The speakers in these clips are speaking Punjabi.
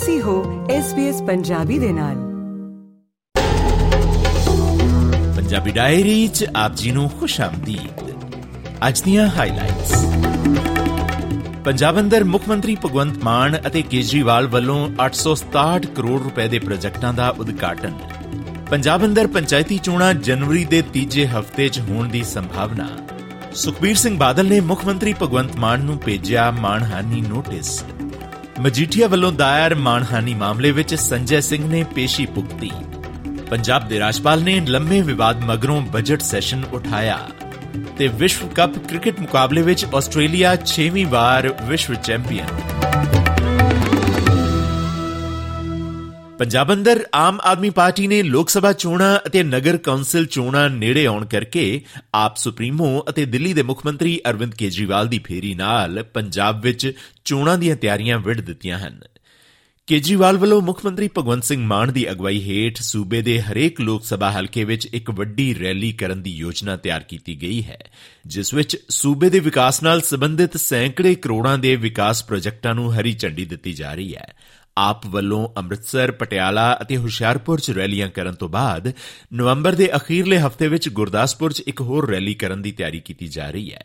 ਤੁਸੀਂ ਹੋ SBS ਪੰਜਾਬੀ ਦੇ ਨਾਲ। ਪੰਜਾਬੀ ਡਾਇਰੀ ਚ ਆਪ ਜੀ ਨੂੰ ਖੁਸ਼ ਆਮਦੀਦ। ਅੱਜ ਦੀਆਂ ਹਾਈਲਾਈਟਸ ਪੰਜਾਬ ਅੰਦਰ ਮੁੱਖ ਮੰਤਰੀ ਭਗਵੰਤ ਮਾਨ ਅਤੇ ਕੇਜਰੀਵਾਲ ਵੱਲੋਂ 867 ਕਰੋੜ ਰੁਪਏ ਦੇ ਪ੍ਰੋਜੈਕਟਾਂ ਦਾ ਉਦਘਾਟਨ। ਪੰਜਾਬ ਅੰਦਰ ਪੰਚਾਇਤੀ ਚੋਣਾਂ ਜਨਵਰੀ ਦੇ ਤੀਜੇ ਹਫ਼ਤੇ 'ਚ ਹੋਣ ਦੀ ਸੰਭਾਵਨਾ। ਸੁਖਬੀਰ ਸਿੰਘ ਬਾਦਲ ਨੇ ਮੁੱਖ ਮੰਤਰੀ ਭਗਵੰਤ ਮਾਨ ਨੂੰ ਭੇਜਿਆ ਮਾਨਹਾਨੀ ਨੋਟਿਸ। ਮਜੀਠੀਆ ਵੱਲੋਂ ਦਾਇਰ ਮਾਨਹਾਨੀ ਮਾਮਲੇ ਵਿੱਚ ਸੰਜੈ ਸਿੰਘ ਨੇ ਪੇਸ਼ੀ ਪੁਗਤੀ ਪੰਜਾਬ ਦੇ ਰਾਜਪਾਲ ਨੇ ਲੰਮੇ ਵਿਵਾਦ ਮਗਰੋਂ ਬਜਟ ਸੈਸ਼ਨ ਉਠਾਇਆ ਤੇ ਵਿਸ਼ਵ ਕੱਪ ਕ੍ਰਿਕਟ ਮੁਕਾਬਲੇ ਵਿੱਚ ਆਸਟ੍ਰੇਲੀਆ 6ਵੀਂ ਵਾਰ ਵਿਸ਼ਵ ਚੈਂਪੀਅਨ। ਪੰਜਾਬ ਅੰਦਰ ਆਮ ਆਦਮੀ ਪਾਰਟੀ ਨੇ ਲੋਕ ਸਭਾ ਚੋਣਾਂ ਅਤੇ ਨਗਰ ਕੌਂਸਲ ਚੋਣਾਂ ਨੇੜੇ ਆਉਣ ਕਰਕੇ ਆਪ ਸੁਪਰੀਮੋ ਅਤੇ ਦਿੱਲੀ ਦੇ ਮੁੱਖ ਮੰਤਰੀ ਅਰਵਿੰਦ ਕੇਜਰੀਵਾਲ ਦੀ ਫੇਰੀ ਨਾਲ ਪੰਜਾਬ ਵਿੱਚ ਚੋਣਾਂ ਦੀਆਂ ਤਿਆਰੀਆਂ ਵਿੜ ਦਿੱਤੀਆਂ ਹਨ। ਕੇਜਰੀਵਾਲ ਵੱਲੋਂ ਮੁੱਖ ਮੰਤਰੀ ਭਗਵੰਤ ਸਿੰਘ ਮਾਨ ਦੀ ਅਗਵਾਈ ਹੇਠ ਸੂਬੇ ਦੇ ਹਰੇਕ ਲੋਕ ਸਭਾ ਹਲਕੇ ਵਿੱਚ ਇੱਕ ਵੱਡੀ ਰੈਲੀ ਕਰਨ ਦੀ ਯੋਜਨਾ ਤਿਆਰ ਕੀਤੀ ਗਈ ਹੈ, ਜਿਸ ਵਿੱਚ ਸੂਬੇ ਦੇ ਵਿਕਾਸ ਨਾਲ ਸੰਬੰਧਿਤ ਸੈਂਕੜੇ ਕਰੋੜਾਂ ਦੇ ਵਿਕਾਸ ਪ੍ਰੋਜੈਕਟਾਂ ਨੂੰ ਹਰੀ ਝੰਡੀ ਦਿੱਤੀ ਜਾ ਰਹੀ ਹੈ। ਆਪ ਵੱਲੋਂ ਅੰਮ੍ਰਿਤਸਰ, ਪਟਿਆਲਾ ਅਤੇ ਹੁਸ਼ਿਆਰਪੁਰ 'ਚ ਰੈਲੀਆਂ ਕਰਨ ਤੋਂ ਬਾਅਦ ਨਵੰਬਰ ਦੇ ਅਖੀਰਲੇ ਹਫ਼ਤੇ ਵਿੱਚ ਗੁਰਦਾਸਪੁਰ 'ਚ ਇੱਕ ਹੋਰ ਰੈਲੀ ਕਰਨ ਦੀ ਤਿਆਰੀ ਕੀਤੀ ਜਾ ਰਹੀ ਹੈ।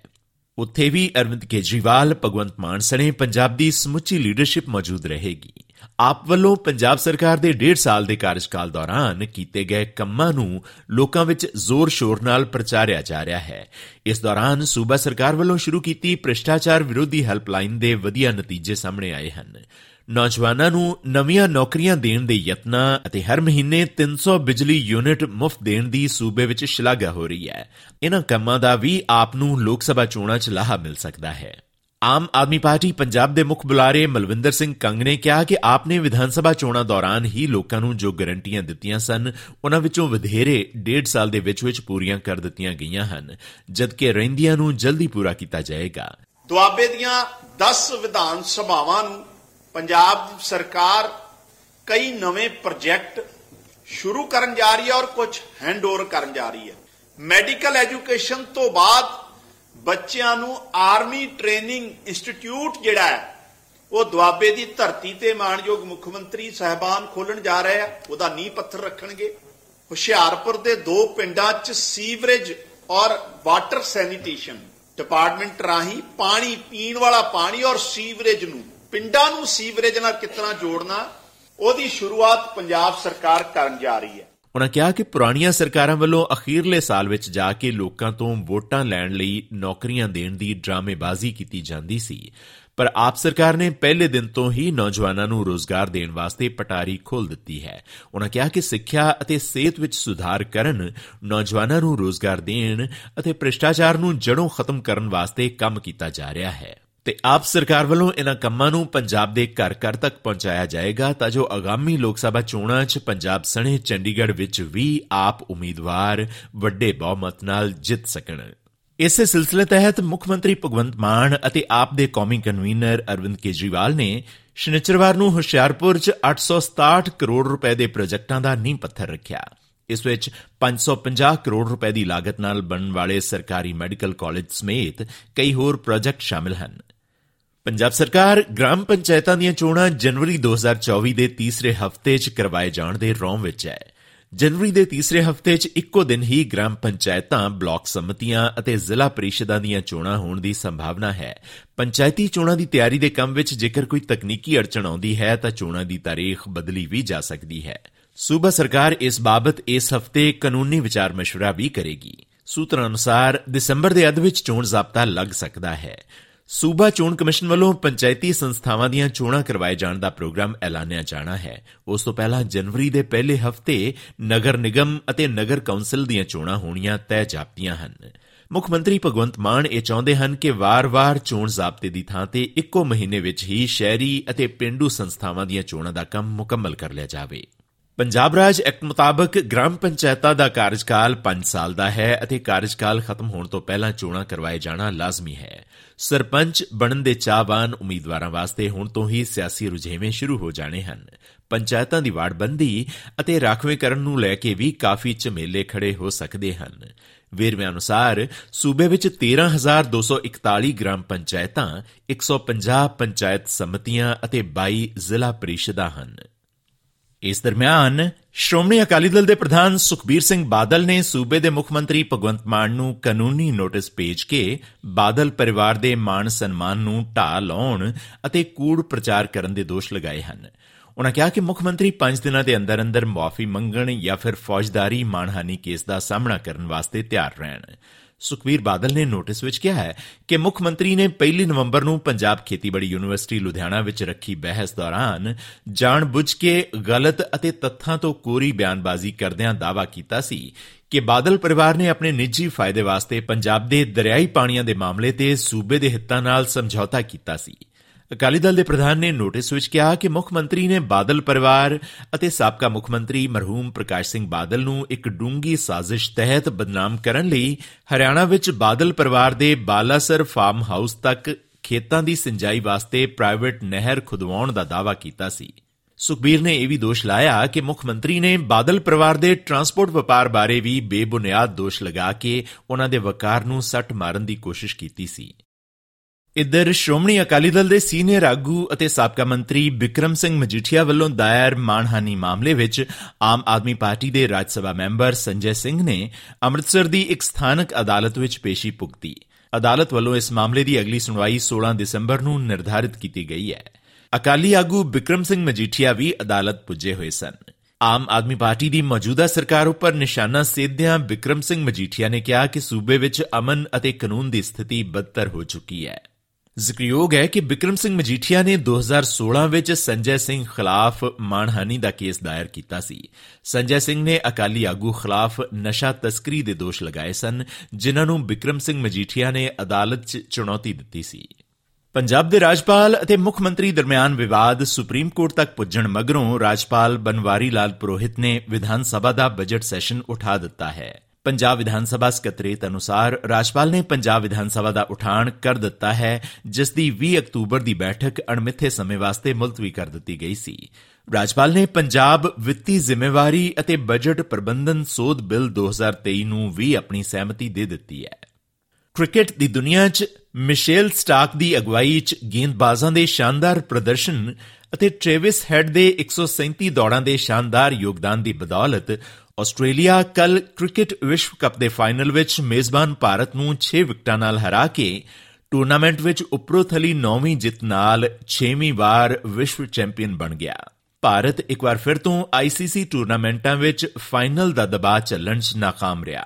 ਉੱਥੇ ਵੀ ਅਰਵਿੰਦ ਕੇਜਰੀਵਾਲ, ਭਗਵੰਤ ਮਾਨ ਸਣੇ ਪੰਜਾਬ ਦੀ ਸਮੁੱਚੀ ਲੀਡਰਸ਼ਿਪ ਮੌਜੂਦ ਰਹੇਗੀ। ਆਪ ਵੱਲੋਂ ਪੰਜਾਬ ਸਰਕਾਰ ਦੇ 1.5 ਸਾਲ ਦੇ ਕਾਰਜਕਾਲ ਦੌਰਾਨ ਕੀਤੇ ਗਏ ਕੰਮਾਂ ਨੂੰ ਲੋਕਾਂ ਵਿੱਚ ਜ਼ੋਰ-ਸ਼ੋਰ ਨਾਲ ਪ੍ਰਚਾਰਿਆ ਜਾ ਰਿਹਾ ਹੈ। ਇਸ ਦੌਰਾਨ ਸੂਬਾ ਸਰਕਾਰ ਵੱਲੋਂ ਸ਼ੁਰੂ ਕੀਤੀ ਭ੍ਰਿਸ਼ਟਾਚਾਰ ਵਿਰੋਧੀ ਹੈਲਪਲਾਈਨ ਦੇ ਵਧੀਆ ਨਤੀਜੇ ਸਾਹਮਣੇ ਆਏ ਹਨ। ਨੌਜਵਾਨਾਂ ਨੂੰ ਨਵੀਆਂ ਨੌਕਰੀਆਂ ਦੇਣ ਦੇ ਯਤਨਾਂ ਅਤੇ ਹਰ ਮਹੀਨੇ 300 ਬਿਜਲੀ ਯੂਨਿਟ ਮੁਫਤ ਦੇਣ ਦੀ ਸੂਬੇ ਵਿੱਚ ਸ਼ਲਾਘਾ ਹੋ ਰਹੀ ਹੈ। ਇਹਨਾਂ ਕੰਮਾਂ ਦਾ ਵੀ ਆਪ ਨੂੰ ਲੋਕ ਸਭਾ ਚੋਣਾਂ 'ਚ ਲਾਹਾ ਮਿਲ ਸਕਦਾ ਹੈ। ਆਮ ਆਦਮੀ ਪਾਰਟੀ ਪੰਜਾਬ ਦੇ ਮੁੱਖ ਬੁਲਾਰੇ ਮਲਵਿੰਦਰ ਸਿੰਘ ਕੰਗ ਨੇ ਕਿਹਾ ਕਿ ਆਪ ਨੇ ਵਿਧਾਨ ਸਭਾ ਚੋਣਾਂ ਦੌਰਾਨ ਹੀ ਲੋਕਾਂ ਨੂੰ ਜੋ ਗਰੰਟੀਆਂ ਦਿੱਤੀਆਂ ਸਨ ਉਹਨਾਂ ਵਿੱਚੋਂ ਵਧੇਰੇ 1.5 ਸਾਲ ਦੇ ਵਿੱਚ ਵਿੱਚ ਪੂਰੀਆਂ ਕਰ ਦਿੱਤੀਆਂ ਗਈਆਂ ਹਨ, ਜਦਕਿ ਰਹਿੰਦੀਆਂ ਨੂੰ ਜਲਦੀ ਪੂਰਾ ਕੀਤਾ ਜਾਏਗਾ। ਦੁਆਬੇ ਦੀਆਂ 10 ਵਿਧਾਨ ਸਭਾਵਾਂ ਨੂੰ ਪੰਜਾਬ ਸਰਕਾਰ ਕਈ ਨਵੇਂ ਪ੍ਰੋਜੈਕਟ ਸ਼ੁਰੂ ਕਰਨ ਜਾ ਰਹੀ ਹੈ ਔਰ ਕੁਝ ਹੈਂਡਓਵਰ ਕਰਨ ਜਾ ਰਹੀ ਹੈ। ਮੈਡੀਕਲ ਐਜੂਕੇਸ਼ਨ ਤੋਂ ਬਾਅਦ ਬੱਚਿਆਂ ਨੂੰ ਆਰਮੀ ਟ੍ਰੇਨਿੰਗ ਇੰਸਟੀਚਿਊਟ ਜਿਹੜਾ ਹੈ, ਉਹ ਦੁਆਬੇ ਦੀ ਧਰਤੀ ਤੇ ਮਾਨਯੋਗ ਮੁੱਖ ਮੰਤਰੀ ਸਹਿਬਾਨ ਖੋਲਣ ਜਾ ਰਹੇ ਆ। ਉਹਦਾ ਨੀਂਹ ਪੱਥਰ ਰੱਖਣਗੇ। ਹੁਸ਼ਿਆਰਪੁਰ ਦੇ ਦੋ ਪਿੰਡਾਂ 'ਚ ਸੀਵਰੇਜ ਔਰ ਵਾਟਰ ਸੈਨੀਟੇਸ਼ਨ ਡਿਪਾਰਟਮੈਂਟ ਰਾਹੀਂ ਪਾਣੀ ਪੀਣ ਵਾਲਾ ਪਾਣੀ ਔਰ ਸੀਵਰੇਜ ਨੂੰ ਪਿੰਡਾਂ ਨੂੰ ਸੀਵਰੇਜ ਨਾਲ ਕਿਤਨਾ ਜੋੜਨਾ, ਉਹਦੀ ਸ਼ੁਰੂਆਤ ਪੰਜਾਬ ਸਰਕਾਰ ਕਰਨ ਜਾ ਰਹੀ ਹੈ। ਉਹਨਾਂ ਕਿਹਾ ਕਿ ਪੁਰਾਣੀਆਂ ਸਰਕਾਰਾਂ ਵੱਲੋਂ ਅਖੀਰਲੇ ਸਾਲ ਵਿੱਚ ਜਾ ਕੇ ਲੋਕਾਂ ਤੋਂ ਵੋਟਾਂ ਲੈਣ ਲਈ ਨੌਕਰੀਆਂ ਦੇਣ ਦੀ ਡਰਾਮੇਬਾਜ਼ੀ ਕੀਤੀ ਜਾਂਦੀ ਸੀ। ਪਰ ਆਪ ਸਰਕਾਰ ਨੇ ਪਹਿਲੇ ਦਿਨ ਤੋਂ ਹੀ ਨੌਜਵਾਨਾਂ ਨੂੰ ਰੋਜ਼ਗਾਰ ਦੇਣ ਵਾਸਤੇ ਪਟਾਰੀ ਖੋਲ ਦਿੱਤੀ ਹੈ। ਉਹਨਾਂ ਕਿਹਾ ਕਿ ਸਿੱਖਿਆ ਅਤੇ ਸਿਹਤ ਵਿੱਚ ਸੁਧਾਰ ਕਰਨ, ਨੌਜਵਾਨਾਂ ਨੂੰ ਰੋਜ਼ਗਾਰ ਦੇਣ ਅਤੇ ਭ੍ਰਿਸ਼ਟਾਚਾਰ ਨੂੰ ਜੜੋਂ ਖਤਮ ਕਰਨ ਵਾਸਤੇ ਕੰਮ ਕੀਤਾ ਜਾ ਰਿਹਾ ਹੈ। ਤੇ ਆਪ ਸਰਕਾਰ ਵੱਲੋਂ ਇਹਨਾਂ ਕੰਮਾਂ ਨੂੰ ਪੰਜਾਬ ਦੇ ਘਰ ਘਰ ਤੱਕ ਪਹੁੰਚਾਇਆ ਜਾਏਗਾ ਤਾਂ ਜੋ ਆਗਾਮੀ ਲੋਕ ਸਭਾ ਚੋਣਾਂ 'ਚ ਪੰਜਾਬ ਸਣੇ ਚੰਡੀਗੜ੍ਹ ਵਿੱਚ ਵੀ ਆਪ ਉਮੀਦਵਾਰ ਵੱਡੇ ਬਹੁਮਤ ਨਾਲ ਜਿੱਤ ਸਕਣ। ਇਸੇ ਸਿਲਸਿਲੇ ਤਹਿਤ ਮੁੱਖ ਮੰਤਰੀ ਭਗਵੰਤ ਮਾਨ ਅਤੇ ਆਪ ਦੇ ਕੌਮੀ ਕਨਵੀਨਰ ਅਰਵਿੰਦ ਕੇਜਰੀਵਾਲ ਨੇ ਸ਼ਨੀਚਰਵਾਰ ਨੂੰ ਹੁਸ਼ਿਆਰਪੁਰ 'ਚ 867 ਕਰੋੜ ਰੁਪਏ ਦੇ ਪ੍ਰੋਜੈਕਟਾਂ ਦਾ ਨੀਂਹ ਪੱਥਰ ਰੱਖਿਆ। ਇਸ ਵਿੱਚ 550 ਕਰੋੜ ਰੁਪਏ ਦੀ ਲਾਗਤ ਨਾਲ ਬਣਨ ਵਾਲੇ ਸਰਕਾਰੀ ਮੈਡੀਕਲ ਕਾਲਜ ਸਮੇਤ ਕਈ ਹੋਰ ਪ੍ਰੋਜੈਕਟ ਸ਼ਾਮਿਲ ਹਨ। ਪੰਜਾਬ ਸਰਕਾਰ ਗ੍ਰਾਮ ਪੰਚਾਇਤਾਂ ਦੀਆਂ ਚੋਣਾਂ ਜਨਵਰੀ 2024 ਦੇ ਤੀਸਰੇ ਹਫ਼ਤੇ 'ਚ ਕਰਵਾਏ ਜਾਣ ਦੇ ਰੌਂ ਵਿੱਚ ਹੈ। ਜਨਵਰੀ ਦੇ ਤੀਸਰੇ ਹਫ਼ਤੇ 'ਚ ਇੱਕੋ ਦਿਨ ਹੀ ਗ੍ਰਾਮ ਪੰਚਾਇਤਾਂ, ਬਲਾਕ ਸਮਿਤੀਆਂ ਅਤੇ ਜ਼ਿਲ੍ਹਾ ਪਰਿਸ਼ਦਾਂ ਦੀਆਂ ਚੋਣਾਂ ਹੋਣ ਦੀ ਸੰਭਾਵਨਾ ਹੈ। ਪੰਚਾਇਤੀ ਚੋਣਾਂ ਦੀ ਤਿਆਰੀ ਦੇ ਕੰਮ ਵਿੱਚ ਜੇਕਰ ਕੋਈ ਤਕਨੀਕੀ ਅੜਚਣ ਆਉਂਦੀ ਹੈ ਤਾਂ ਚੋਣਾਂ ਦੀ ਤਾਰੀਖ ਬਦਲੀ ਵੀ ਜਾ ਸਕਦੀ ਹੈ। ਸੂਬਾ ਸਰਕਾਰ ਇਸ ਬਾਬਤ ਇਸ ਹਫ਼ਤੇ ਕਾਨੂੰਨੀ ਵਿਚਾਰ ਮਸ਼ਵਰਾ ਵੀ ਕਰੇਗੀ। ਸੂਤਰਾਂ ਅਨੁਸਾਰ ਦਸੰਬਰ ਦੇ ਅੱਧ ਵਿੱਚ ਚੋਣ ਜ਼ਾਬਤਾ ਲੱਗ ਸਕਦਾ ਹੈ। ਸੂਬਾ ਚੋਣ ਕਮਿਸ਼ਨ ਵੱਲੋਂ ਪੰਚਾਇਤੀ ਸੰਸਥਾਵਾਂ ਦੀਆਂ ਚੋਣਾਂ ਕਰਵਾਏ ਜਾਣ ਦਾ ਪ੍ਰੋਗਰਾਮ ਐਲਾਨਿਆ ਜਾਣਾ ਹੈ। ਉਸ ਤੋਂ ਪਹਿਲਾਂ ਜਨਵਰੀ ਦੇ ਪਹਿਲੇ ਹਫ਼ਤੇ ਨਗਰ ਨਿਗਮ ਅਤੇ ਨਗਰ ਕੌਂਸਲ ਦੀਆਂ ਚੋਣਾਂ ਹੋਣੀਆਂ ਤੈਅ ਜਾਪਦੀਆਂ ਹਨ। ਮੁੱਖ ਮੰਤਰੀ ਭਗਵੰਤ ਮਾਨ ਇਹ ਚਾਹੁੰਦੇ ਹਨ ਕਿ ਵਾਰ-ਵਾਰ ਚੋਣ ਜ਼ਾਬਤੇ ਦੀ ਥਾਂ ਤੇ ਇੱਕੋ ਮਹੀਨੇ ਵਿੱਚ ਹੀ ਸ਼ਹਿਰੀ ਅਤੇ ਪਿੰਡੂ ਸੰਸਥਾਵਾਂ ਦੀਆਂ ਚੋਣਾਂ ਦਾ ਕੰਮ ਮੁਕੰਮਲ ਕਰ ਲਿਆ ਜਾਵੇ। ਪੰਜਾਬ ਰਾਜ ਐਕਟ ਮੁਤਾਬਕ ਗ੍ਰਾਮ ਪੰਚਾਇਤਾਂ ਦਾ ਕਾਰਜਕਾਲ 5 ਸਾਲ ਦਾ ਹੈ ਅਤੇ ਕਾਰਜਕਾਲ ਖਤਮ ਹੋਣ ਤੋਂ ਪਹਿਲਾਂ ਚੋਣਾਂ ਕਰਵਾਏ ਜਾਣਾ ਲਾਜ਼ਮੀ ਹੈ। ਸਰਪੰਚ ਬਣਨ ਦੇ ਚਾਹਵਾਨ ਉਮੀਦਵਾਰਾਂ ਵਾਸਤੇ ਹੁਣ ਤੋਂ ਹੀ ਸਿਆਸੀ ਰੁਝੇਵੇਂ ਸ਼ੁਰੂ ਹੋ ਜਾਣੇ ਹਨ। ਪੰਚਾਇਤਾਂ ਦੀ ਵਾਰਡਬੰਦੀ ਅਤੇ ਰਾਖਵੇਂਕਰਨ ਨੂੰ ਲੈ ਕੇ ਵੀ ਕਾਫੀ ਝਮੇਲੇ ਖੜੇ ਹੋ ਸਕਦੇ ਹਨ। ਵੇਰਵਿਆਂ ਅਨੁਸਾਰ ਸੂਬੇ ਵਿੱਚ 13241 ਗ੍ਰਾਮ ਪੰਚਾਇਤਾਂ 150 ਪੰਚਾਇਤ ਸਮਤੀਆਂ ਅਤੇ 22 ਜ਼ਿਲ੍ਹਾ ਪਰਿਸ਼ਦਾਂ ਹਨ। ਇਸ ਦਰਮਿਆਨ ਸ਼੍ਰੋਮਣੀ ਅਕਾਲੀ ਦਲ ਦੇ ਪ੍ਰਧਾਨ ਸੁਖਬੀਰ ਸਿੰਘ ਬਾਦਲ ਨੇ ਸੂਬੇ ਦੇ ਮੁੱਖ ਮੰਤਰੀ ਭਗਵੰਤ ਮਾਨ ਨੂੰ ਕਾਨੂੰਨੀ ਨੋਟਿਸ ਭੇਜ ਕੇ ਬਾਦਲ ਪਰਿਵਾਰ ਦੇ ਮਾਣ ਸਨਮਾਨ ਨੂੰ ਢਾਹ ਲਾਉਣ ਅਤੇ ਕੂੜ ਪ੍ਰਚਾਰ ਕਰਨ ਦੇ ਦੋਸ਼ ਲਗਾਏ ਹਨ। ਉਨ੍ਹਾਂ ਕਿਹਾ ਕਿ ਮੁੱਖ ਮੰਤਰੀ 5 ਦਿਨਾਂ ਦੇ ਅੰਦਰ ਅੰਦਰ ਮੁਆਫੀ ਮੰਗਣ ਜਾਂ ਫਿਰ ਫੌਜਦਾਰੀ ਮਾਣਹਾਨੀ ਕੇਸ ਦਾ ਸਾਹਮਣਾ ਕਰਨ ਵਾਸਤੇ ਤਿਆਰ ਰਹਿਣ। ਸੁਖਵੀਰ ਬਾਦਲ ਨੇ ਨੋਟਿਸ ਵਿੱਚ ਕਿਹਾ ਹੈ ਕਿ ਮੁੱਖ ਮੰਤਰੀ ਨੇ 1 ਨਵੰਬਰ ਨੂੰ ਪੰਜਾਬ ਖੇਤੀਬਾੜੀ ਯੂਨੀਵਰਸਿਟੀ ਲੁਧਿਆਣਾ ਵਿੱਚ ਰੱਖੀ ਬਹਿਸ ਦੌਰਾਨ ਜਾਣਬੁੱਝ ਕੇ ਗਲਤ ਅਤੇ ਤੱਥਾਂ ਤੋਂ ਕੋਰੀ ਬਿਆਨਬਾਜ਼ੀ ਕਰਦਿਆਂ ਦਾਅਵਾ ਕੀਤਾ ਸੀ ਕਿ ਬਾਦਲ ਪਰਿਵਾਰ ਨੇ ਆਪਣੇ ਨਿੱਜੀ ਫਾਇਦੇ ਵਾਸਤੇ ਪੰਜਾਬ ਦੇ ਦਰਿਆਈ ਪਾਣੀਆਂ ਦੇ ਮਾਮਲੇ ਤੇ ਸੂਬੇ ਦੇ ਹਿੱਤਾਂ ਨਾਲ ਸਮਝੌਤਾ ਕੀਤਾ ਸੀ। ਅਕਾਲੀ ਦਲ ਦੇ ਪ੍ਰਧਾਨ ਨੇ ਨੋਟਿਸ ਵਿੱਚ ਕਿਹਾ ਕਿ ਮੁੱਖ ਮੰਤਰੀ ਨੇ ਬਾਦਲ ਪਰਿਵਾਰ ਅਤੇ ਸਾਬਕਾ ਮੁੱਖ ਮੰਤਰੀ ਮਰਹੂਮ ਪ੍ਰਕਾਸ਼ ਸਿੰਘ ਬਾਦਲ ਨੂੰ ਇੱਕ ਡੂੰਗੀ ਸਾਜ਼ਿਸ਼ ਤਹਿਤ ਬਦਨਾਮ ਕਰਨ ਲਈ ਹਰਿਆਣਾ ਵਿੱਚ ਬਾਦਲ ਪਰਿਵਾਰ ਦੇ ਬਾਲਾਸਰ ਫਾਰਮ ਹਾਊਸ ਤੱਕ ਖੇਤਾਂ ਦੀ ਸਿੰਜਾਈ ਵਾਸਤੇ ਪ੍ਰਾਈਵੇਟ ਨਹਿਰ ਖੁਦਵਾਉਣ ਦਾ ਦਾਅਵਾ ਕੀਤਾ ਸੀ। ਸੁਖਬੀਰ ਨੇ ਇਹ ਵੀ ਦੋਸ਼ ਲਾਇਆ ਕਿ ਮੁੱਖ ਮੰਤਰੀ ਨੇ ਬਾਦਲ ਪਰਿਵਾਰ ਦੇ ਟਰਾਂਸਪੋਰਟ ਵਪਾਰ ਬਾਰੇ ਵੀ ਬੇਬੁਨਿਆਦ ਦੋਸ਼ ਲਗਾ ਕੇ ਉਹਨਾਂ ਦੇ ਵਕਾਰ ਨੂੰ ਸੱਟ ਮਾਰਨ ਦੀ ਕੋਸ਼ਿਸ਼ ਕੀਤੀ ਸੀ। ਇਧਰ ਸ਼੍ਰੋਮਣੀ ਅਕਾਲੀ ਦਲ ਦੇ ਸੀਨੀਅਰ ਆਗੂ ਅਤੇ ਸਾਬਕਾ ਮੰਤਰੀ ਬਿਕਰਮ ਸਿੰਘ ਮਜੀਠੀਆ ਵੱਲੋਂ ਦਾਇਰ ਮਾਨਹਾਨੀ ਮਾਮਲੇ ਵਿੱਚ ਆਮ ਆਦਮੀ ਪਾਰਟੀ ਦੇ ਰਾਜ ਸਭਾ ਮੈਂਬਰ ਸੰਜੇ ਸਿੰਘ ਨੇ ਅੰਮ੍ਰਿਤਸਰ ਦੀ ਇੱਕ ਸਥਾਨਕ ਅਦਾਲਤ ਵਿੱਚ ਪੇਸ਼ੀ ਭੁਗਤੀ। ਅਦਾਲਤ ਵੱਲੋਂ ਇਸ ਮਾਮਲੇ ਦੀ ਅਗਲੀ ਸੁਣਵਾਈ 16 ਦਸੰਬਰ ਨੂੰ ਨਿਰਧਾਰਿਤ ਕੀਤੀ ਗਈ ਹੈ। ਅਕਾਲੀ ਆਗੂ ਬਿਕਰਮ ਸਿੰਘ ਮਜੀਠੀਆ ਵੀ ਅਦਾਲਤ ਪੁੱਜੇ ਹੋਏ ਸਨ। ਆਮ ਆਦਮੀ ਪਾਰਟੀ ਦੀ ਮੌਜੂਦਾ ਸਰਕਾਰ ਉੱਪਰ ਨਿਸ਼ਾਨਾ ਸੇਧਿਆਂ ਬਿਕਰਮ ਸਿੰਘ ਮਜੀਠੀਆ ਨੇ ਕਿਹਾ ਕਿ ਸੂਬੇ ਵਿੱਚ ਅਮਨ ਅਤੇ ਕਾਨੂੰਨ ਦੀ ਸਥਿਤੀ ਬਦਤਰ ਹੋ ਚੁੱਕੀ ਹੈ। ਜ਼ਿਕਰਯੋਗ ਹੈ ਕਿ ਬਿਕਰਮ ਸਿੰਘ ਮਜੀਠੀਆ ਨੇ 2016 ਵਿੱਚ ਸੰਜੈ ਸਿੰਘ ਖਿਲਾਫ ਮਾਨਹਾਨੀ ਦਾ ਕੇਸ ਦਾਇਰ ਕੀਤਾ ਸੀ। ਸੰਜੈ ਸਿੰਘ ਨੇ ਅਕਾਲੀ ਆਗੂ ਖਿਲਾਫ ਨਸ਼ਾ ਤਸਕਰੀ ਦੇ ਦੋਸ਼ ਲਗਾਏ ਸਨ, ਜਿਨ੍ਹਾਂ ਨੂੰ ਬਿਕਰਮ ਸਿੰਘ ਮਜੀਠੀਆ ਨੇ ਅਦਾਲਤ 'ਚ ਚੁਣੌਤੀ ਦਿੱਤੀ ਸੀ। ਪੰਜਾਬ ਦੇ ਰਾਜਪਾਲ ਅਤੇ ਮੁੱਖ ਮੰਤਰੀ ਦਰਮਿਆਨ ਵਿਵਾਦ ਸੁਪਰੀਮ ਕੋਰਟ ਤੱਕ ਪੁੱਜਣ ਮਗਰੋਂ ਰਾਜਪਾਲ ਬਨਵਾਰੀ ਲਾਲ ਪੁਰੋਹਿਤ ਨੇ ਵਿਧਾਨ ਸਭਾ ਦਾ ਬਜਟ ਸੈਸ਼ਨ ਉਠਾ ਦਿੱਤਾ ਹੈ। ਪੰਜਾਬ ਵਿਧਾਨ ਸਭਾ ਸਕੱਤਰੇਤ ਅਨੁਸਾਰ ਰਾਜਪਾਲ ਨੇ ਪੰਜਾਬ ਵਿਧਾਨ ਸਭਾ ਦਾ ਉਠਾਣ ਕਰ ਦਿੱਤਾ ਹੈ, ਜਿਸ ਦੀ 20 ਅਕਤੂਬਰ ਦੀ ਬੈਠਕ ਅਣਮਿੱਥੇ ਸਮੇਂ ਵਾਸਤੇ ਮੁਲਤਵੀ ਕਰ ਦਿੱਤੀ ਗਈ ਸੀ। ਰਾਜਪਾਲ ਨੇ ਪੰਜਾਬ ਵਿੱਤੀ ਜ਼ਿੰਮੇਵਾਰੀ ਅਤੇ ਬਜਟ ਪ੍ਰਬੰਧਨ ਸੋਧ ਬਿੱਲ 2023 ਨੂੰ ਵੀ ਆਪਣੀ ਸਹਿਮਤੀ ਦੇ ਦਿੱਤੀ ਹੈ। ਕ੍ਰਿਕਟ ਦੀ ਦੁਨੀਆ 'ਚ ਮਿਸ਼ੇਲ ਸਟਾਕ ਦੀ ਅਗਵਾਈ 'ਚ ਗੇਂਦਬਾਜ਼ਾਂ ਦੇ ਸ਼ਾਨਦਾਰ ਪ੍ਰਦਰਸ਼ਨ ਅਤੇ ਟ੍ਰੇਵਿਸ ਹੈਡ ਦੇ 137 ਦੌੜਾਂ ਦੇ ਸ਼ਾਨਦਾਰ ਯੋਗਦਾਨ ਦੀ ਬਦੌਲਤ ਆਸਟ੍ਰੇਲੀਆ ਕੱਲ ਕ੍ਰਿਕਟ ਵਿਸ਼ਵ ਕੱਪ ਦੇ ਫਾਈਨਲ ਵਿੱਚ ਮੇਜ਼ਬਾਨ ਭਾਰਤ ਨੂੰ 6 ਵਿਕਟਾਂ ਨਾਲ ਹਰਾ ਕੇ ਟੂਰਨਾਮੈਂਟ ਵਿੱਚ ਉਪਰੋਥਲੀ 9ਵੀਂ ਜਿੱਤ ਨਾਲ 6ਵੀਂ ਵਾਰ ਵਿਸ਼ਵ ਚੈਂਪੀਅਨ ਬਣ ਗਿਆ। ਭਾਰਤ ਇੱਕ ਵਾਰ ਫਿਰ ਤੋਂ ਆਈਸੀਸੀ ਟੂਰਨਾਮੈਂਟਾਂ ਵਿੱਚ ਫਾਈਨਲ ਦਾ ਦਬਾਅ ਚੱਲਣ 'ਚ ناکਾਮ ਰਿਹਾ।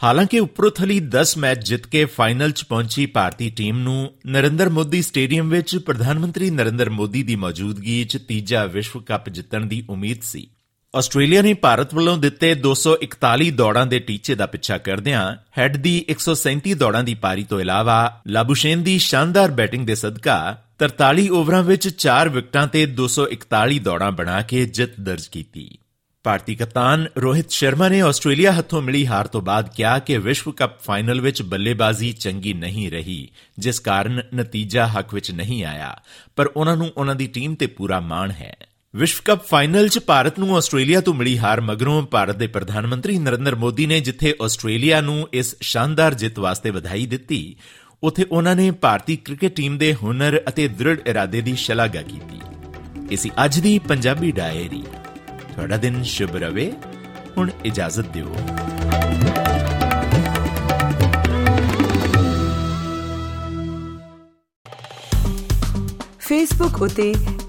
ਹਾਲਾਂਕਿ ਉਪਰੋਥਲੀ 10 ਮੈਚ ਜਿੱਤ ਕੇ ਫਾਈਨਲ 'ਚ ਪਹੁੰਚੀ ਭਾਰਤੀ ਟੀਮ ਨੂੰ ਨਰਿੰਦਰ ਮੋਦੀ ਸਟੇਡੀਅਮ ਵਿੱਚ ਪ੍ਰਧਾਨ ਮੰਤਰੀ ਨਰਿੰਦਰ ਮੋਦੀ ਦੀ ਮੌਜੂਦਗੀ 'ਚ ਤੀਜਾ ਵਿਸ਼ਵ ਕੱਪ ਜਿੱਤਣ ਦੀ ਉਮੀਦ ਸੀ। ਆਸਟ੍ਰੇਲੀਆ ਨੇ ਭਾਰਤ ਵੱਲੋਂ ਦਿੱਤੇ 241 ਦੌੜਾਂ ਦੇ ਟੀਚੇ ਦਾ ਪਿੱਛਾ ਕਰਦਿਆਂ ਹੈਡ ਦੀ 137 ਦੌੜਾਂ ਦੀ ਪਾਰੀ ਤੋਂ ਇਲਾਵਾ ਲਾਬੂਸ਼ੇਨ ਦੀ ਸ਼ਾਨਦਾਰ ਬੈਟਿੰਗ ਦੇ ਸਦਕਾ 43 ਓਵਰਾਂ ਵਿੱਚ 4 ਵਿਕਟਾਂ ਤੇ 241 ਦੌੜਾਂ ਬਣਾ ਕੇ ਜਿੱਤ ਦਰਜ ਕੀਤੀ। ਭਾਰਤੀ ਕਪਤਾਨ ਰੋਹਿਤ ਸ਼ਰਮਾ ਨੇ ਆਸਟ੍ਰੇਲੀਆ ਹੱਥੋਂ ਮਿਲੀ ਹਾਰ ਤੋਂ ਬਾਅਦ ਕਿਹਾ ਕਿ ਵਿਸ਼ਵ ਕੱਪ ਫਾਈਨਲ ਵਿੱਚ ਬੱਲੇਬਾਜ਼ੀ ਚੰਗੀ ਨਹੀਂ ਰਹੀ, ਜਿਸ ਕਾਰਨ ਨਤੀਜਾ ਹੱਕ ਵਿੱਚ ਨਹੀਂ ਆਇਆ, ਪਰ ਉਹਨਾਂ ਨੂੰ ਉਹਨਾਂ ਦੀ ਟੀਮ ਤੇ ਪੂਰਾ ਮਾਣ ਹੈ। ਵਿਸ਼ਵ ਕੱਪ ਫਾਈਨਲ 'ਚ ਭਾਰਤ ਨੂੰ ਆਸਟ੍ਰੇਲੀਆ ਤੋਂ ਮਿਲੀ ਹਾਰ ਮਗਰੋਂ ਭਾਰਤ ਦੇ ਪ੍ਰਧਾਨ ਮੰਤਰੀ ਨਰਿੰਦਰ ਮੋਦੀ ਨੇ ਜਿੱਥੇ ਆਸਟ੍ਰੇਲੀਆ ਨੂੰ ਇਸ ਸ਼ਾਨਦਾਰ ਜਿੱਤ ਵਾਸਤੇ ਵਧਾਈ ਦਿੱਤੀ, ਉਥੇ ਉਹਨਾਂ ਨੇ ਭਾਰਤੀ ਕ੍ਰਿਕਟ ਟੀਮ ਦੇ ਹੁਨਰ ਅਤੇ ਦ੍ਰਿੜ ਇਰਾਦੇ ਦੀ ਸ਼ਲਾਘਾ ਕੀਤੀ। ਇਸੀ ਅੱਜ ਦੀ ਪੰਜਾਬੀ ਡਾਇਰੀ। ਤੁਹਾਡਾ ਦਿਨ ਸ਼ੁਭ ਰਵੇ। ਹੁਣ ਇਜਾਜ਼ਤ ਦਿਓ। ਫੇਸਬੁੱਕ ਉਤੇ